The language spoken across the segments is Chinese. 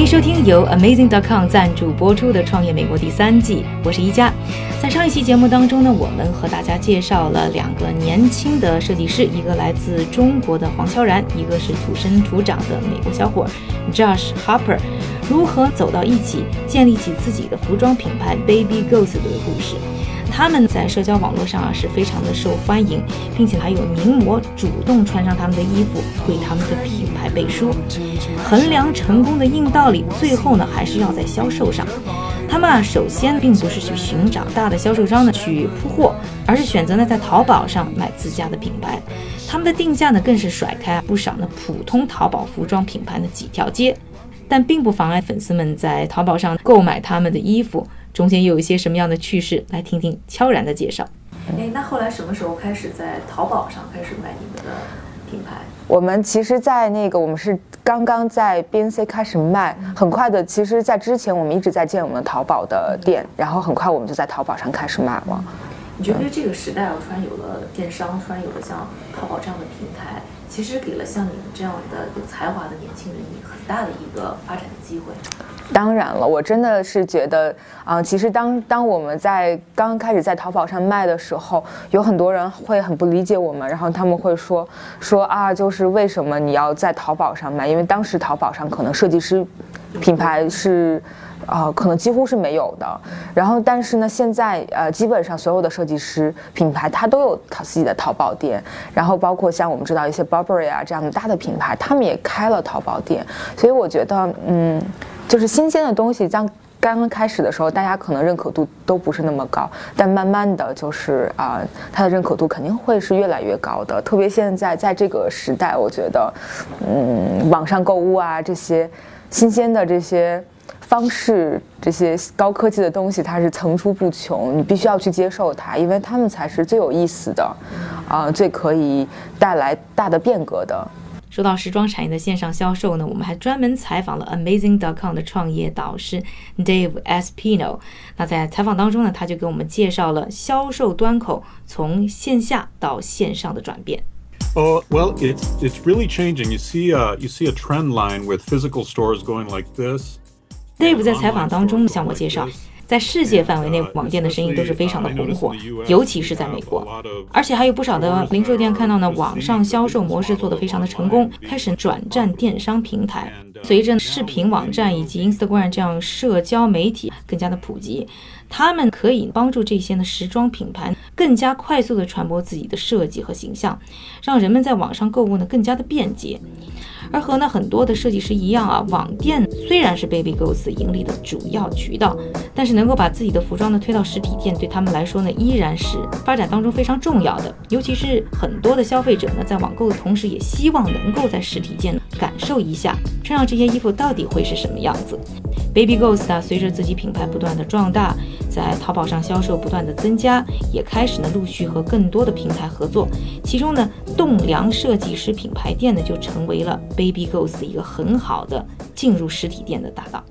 欢迎收听由 Amazing.com 赞助播出的《创业美国》第三季，我是一加。在上一期节目当中呢，我们和大家介绍了两个年轻的设计师，一个来自中国的黄潇然，一个是土生土长的美国小伙 Josh Harper，如何走到一起，建立起自己的服装品牌 Baby Ghost 的故事。他们在社交网络上啊是非常的受欢迎，并且还有名模主动穿上他们的衣服，为他们的品牌背书。衡量成功的硬道理，最后呢还是要在销售上。他们啊首先并不是去寻找大的销售商呢去铺货，而是选择呢在淘宝上买自家的品牌。他们的定价呢更是甩开不少呢普通淘宝服装品牌的几条街，但并不妨碍粉丝们在淘宝上购买他们的衣服。中间又有一些什么样的趣事？来听听悄然的介绍。哎，那后来什么时候开始在淘宝上开始卖你们的品牌？我们其实，在那个我们是刚刚在 BNC 开始卖，很快的。其实，在之前我们一直在建我们淘宝的店，然后很快我们就在淘宝上开始卖了。你觉得这个时代啊，突然有了电商，突然有了像淘宝这样的平台，其实给了像你们这样的有才华的年轻人以很大的一个发展的机会。当然了，我真的是觉得，啊，其实当当我们在刚刚开始在淘宝上卖的时候，有很多人会很不理解我们，然后他们会说说啊，就是为什么你要在淘宝上卖？因为当时淘宝上可能设计师品牌是，啊，可能几乎是没有的。然后，但是呢，现在呃，基本上所有的设计师品牌它都有它自己的淘宝店，然后包括像我们知道一些 Burberry 啊这样的大的品牌，他们也开了淘宝店。所以我觉得，嗯。就是新鲜的东西，刚刚刚开始的时候，大家可能认可度都不是那么高，但慢慢的就是啊，它的认可度肯定会是越来越高的。特别现在在这个时代，我觉得，嗯，网上购物啊，这些新鲜的这些方式，这些高科技的东西，它是层出不穷，你必须要去接受它，因为它们才是最有意思的，啊，最可以带来大的变革的。说到时装产业的线上销售呢，我们还专门采访了 Amazing.com 的创业导师 Dave Espino。那在采访当中呢，他就给我们介绍了销售端口从线下到线上的转变。Oh well, it's it's really changing. You see a you see a trend line with physical stores going like this. Dave 在采访当中向我介绍。在世界范围内，网店的生意都是非常的红火，尤其是在美国，而且还有不少的零售店看到呢，网上销售模式做得非常的成功，开始转战电商平台。随着视频网站以及 Instagram 这样社交媒体更加的普及，他们可以帮助这些呢时装品牌更加快速的传播自己的设计和形象，让人们在网上购物呢更加的便捷。而和呢很多的设计师一样啊，网店虽然是 Baby Girls 盈利的主要渠道，但是能够把自己的服装呢推到实体店，对他们来说呢依然是发展当中非常重要的。尤其是很多的消费者呢在网购的同时，也希望能够在实体店受一下穿上这些衣服到底会是什么样子。Baby Ghost 啊，随着自己品牌不断的壮大，在淘宝上销售不断的增加，也开始呢陆续和更多的平台合作。其中呢，栋梁设计师品牌店呢就成为了。Baby Ghost 一个很好的进入实体店的大道。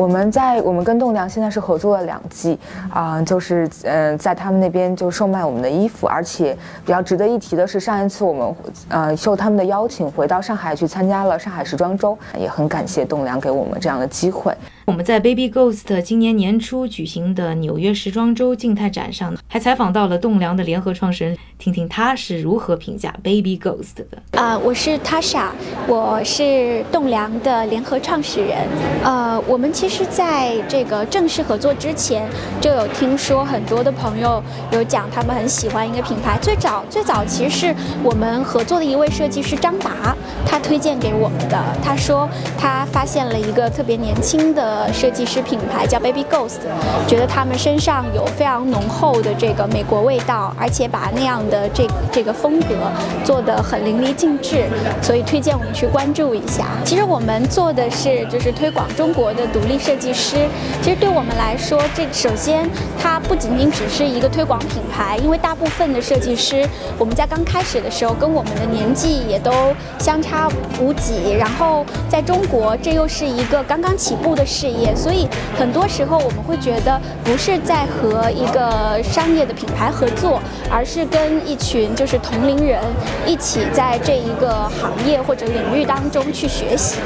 我们在我们跟栋梁现在是合作了两季啊，就是嗯，在他们那边就售卖我们的衣服，而且比较值得一提的是，上一次我们呃受他们的邀请回到上海去参加了上海时装周，也很感谢栋梁给我们这样的机会。我们在 Baby Ghost 今年年初举行的纽约时装周静态展上，还采访到了栋梁的联合创始人，听听他是如何评价 Baby Ghost 的。啊，我是 Tasha，我是栋梁的联合创始人。呃，我们其实在这个正式合作之前，就有听说很多的朋友有讲他们很喜欢一个品牌。最早最早其实是我们合作的一位设计师张达，他推荐给我们的。他说他发现了一个特别年轻的设计师品牌叫 Baby Ghost，觉得他们身上有非常浓厚的这个美国味道，而且把那样的这这个风格做得很淋漓尽致，所以推荐我们去关注一下。其实我们做的是就是推广中国的独立设计师。其实对我们来说，这首先它不仅仅只是一个推广品牌，因为大部分的设计师我们在刚开始的时候跟我们的年纪也都相差无几，然后在中国这又是一个刚刚起步的事业，所以很多时候我们会觉得不是在和一个商业的品牌合作，而是跟一群就是同龄人一起在这一个行业或者领域当中去学习。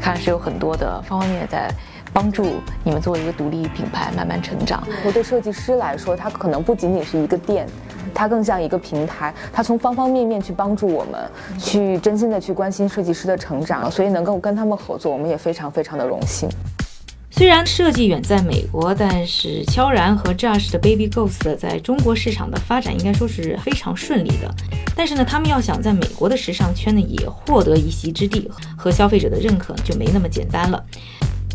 看是有很多的方方面面在帮助你们作为一个独立品牌慢慢成长。我对设计师来说，它可能不仅仅是一个店，它更像一个平台，它从方方面面去帮助我们，去真心的去关心设计师的成长。所以能够跟他们合作，我们也非常非常的荣幸。虽然设计远在美国，但是悄然和 Josh 的 Baby Ghost 在中国市场的发展应该说是非常顺利的。但是呢，他们要想在美国的时尚圈呢也获得一席之地和消费者的认可，就没那么简单了。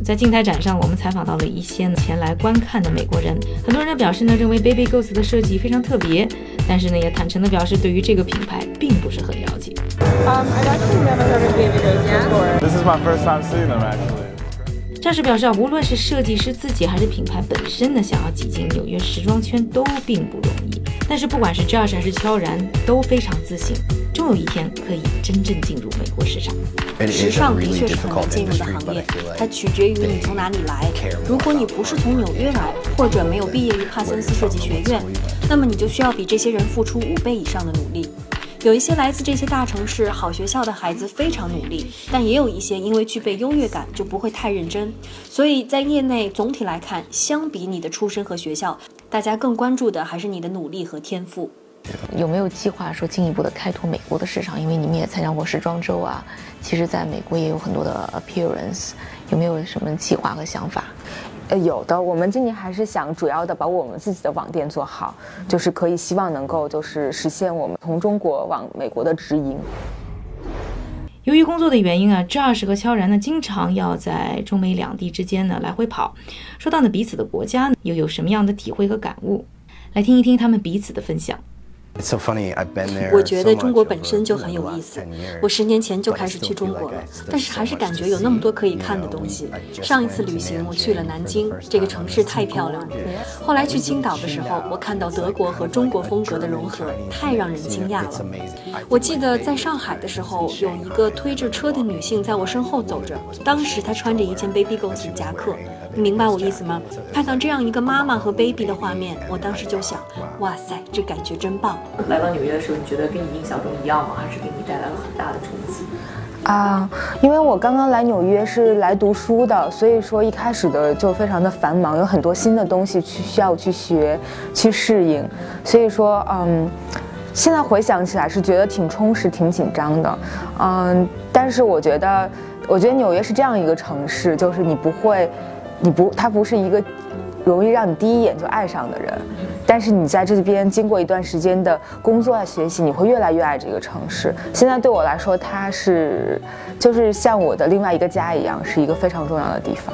在静态展上，我们采访到了一些前来观看的美国人，很多人都表示呢认为 Baby Ghost 的设计非常特别，但是呢也坦诚的表示对于这个品牌并不是很了解。Um, I've actually never heard of Baby Ghost before. This is my first time seeing them actually. 战士表示啊，无论是设计师自己还是品牌本身呢，想要挤进纽约时装圈都并不容易。但是不管是 Josh 还是悄然，都非常自信，终有一天可以真正进入美国市场。时尚的确是很难进入的行业，它取决于你从哪里来。如果你不是从纽约来，或者没有毕业于帕森斯设计学院，那么你就需要比这些人付出五倍以上的努力。有一些来自这些大城市好学校的孩子非常努力，但也有一些因为具备优越感就不会太认真。所以在业内总体来看，相比你的出身和学校，大家更关注的还是你的努力和天赋。有没有计划说进一步的开拓美国的市场？因为你们也参加过时装周啊，其实在美国也有很多的 appearance，有没有什么计划和想法？呃，有的，我们今年还是想主要的把我们自己的网店做好，就是可以希望能够就是实现我们从中国往美国的直营。由于工作的原因啊，Josh 和悄然呢经常要在中美两地之间呢来回跑，说到呢彼此的国家又有什么样的体会和感悟？来听一听他们彼此的分享。我觉得中国本身就很有意思。我十年前就开始去中国了，但是还是感觉有那么多可以看的东西。上一次旅行我去了南京，这个城市太漂亮了。后来去青岛的时候，我看到德国和中国风格的融合，太让人惊讶了。我记得在上海的时候，有一个推着车的女性在我身后走着，当时她穿着一件 Baby Ghost 的夹克。你明白我意思吗？看到这样一个妈妈和 baby 的画面，我当时就想，哇塞，这感觉真棒。来到纽约的时候，你觉得跟你印象中一样吗？还是给你带来了很大的冲击？啊，因为我刚刚来纽约是来读书的，所以说一开始的就非常的繁忙，有很多新的东西去需要去学、去适应，所以说，嗯，现在回想起来是觉得挺充实、挺紧张的，嗯，但是我觉得，我觉得纽约是这样一个城市，就是你不会。你不，他不是一个容易让你第一眼就爱上的人，但是你在这边经过一段时间的工作啊学习，你会越来越爱这个城市。现在对我来说，它是就是像我的另外一个家一样，是一个非常重要的地方。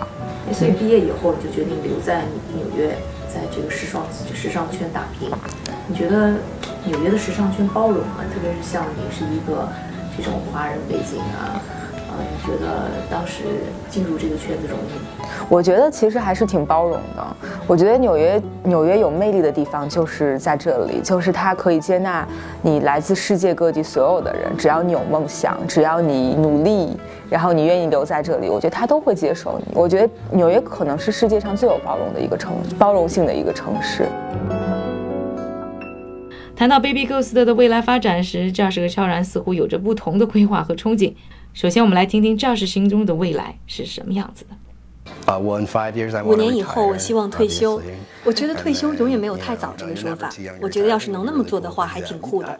所以毕业以后你就决定留在纽约，在这个时尚时尚圈打拼。你觉得纽约的时尚圈包容吗？特别是像你是一个这种华人背景啊。你觉得当时进入这个圈子容易吗？我觉得其实还是挺包容的。我觉得纽约纽约有魅力的地方就是在这里，就是它可以接纳你来自世界各地所有的人，只要你有梦想，只要你努力，然后你愿意留在这里，我觉得他都会接受你。我觉得纽约可能是世界上最有包容的一个城，包容性的一个城市。谈到 Baby Ghost 的未来发展时，这是个悄然似乎有着不同的规划和憧憬。首先，我们来听听 Josh 心中的未来是什么样子的。五年以后，我希望退休。我觉得退休永远没有太早这个说法。我觉得要是能那么做的话，还挺酷的。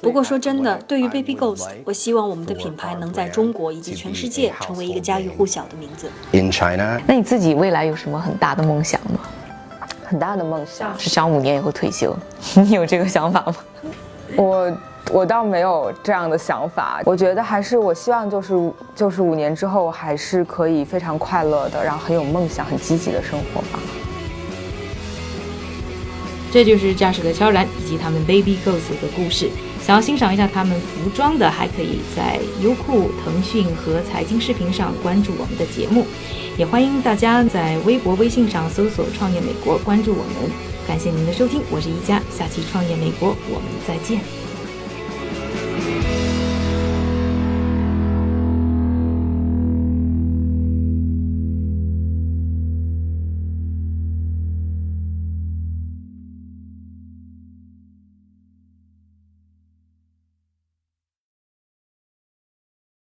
不过说真的，对于 Baby Ghost，我希望我们的品牌能在中国以及全世界成为一个家喻户晓的名字。In China，那你自己未来有什么很大的梦想吗？很大的梦想是想五年以后退休。你有这个想法吗？我。我倒没有这样的想法，我觉得还是我希望就是就是五年之后还是可以非常快乐的，然后很有梦想、很积极的生活吧。这就是驾驶的悄然以及他们 Baby Girls 的故事。想要欣赏一下他们服装的，还可以在优酷、腾讯和财经视频上关注我们的节目。也欢迎大家在微博、微信上搜索“创业美国”，关注我们。感谢您的收听，我是一加，下期《创业美国》我们再见。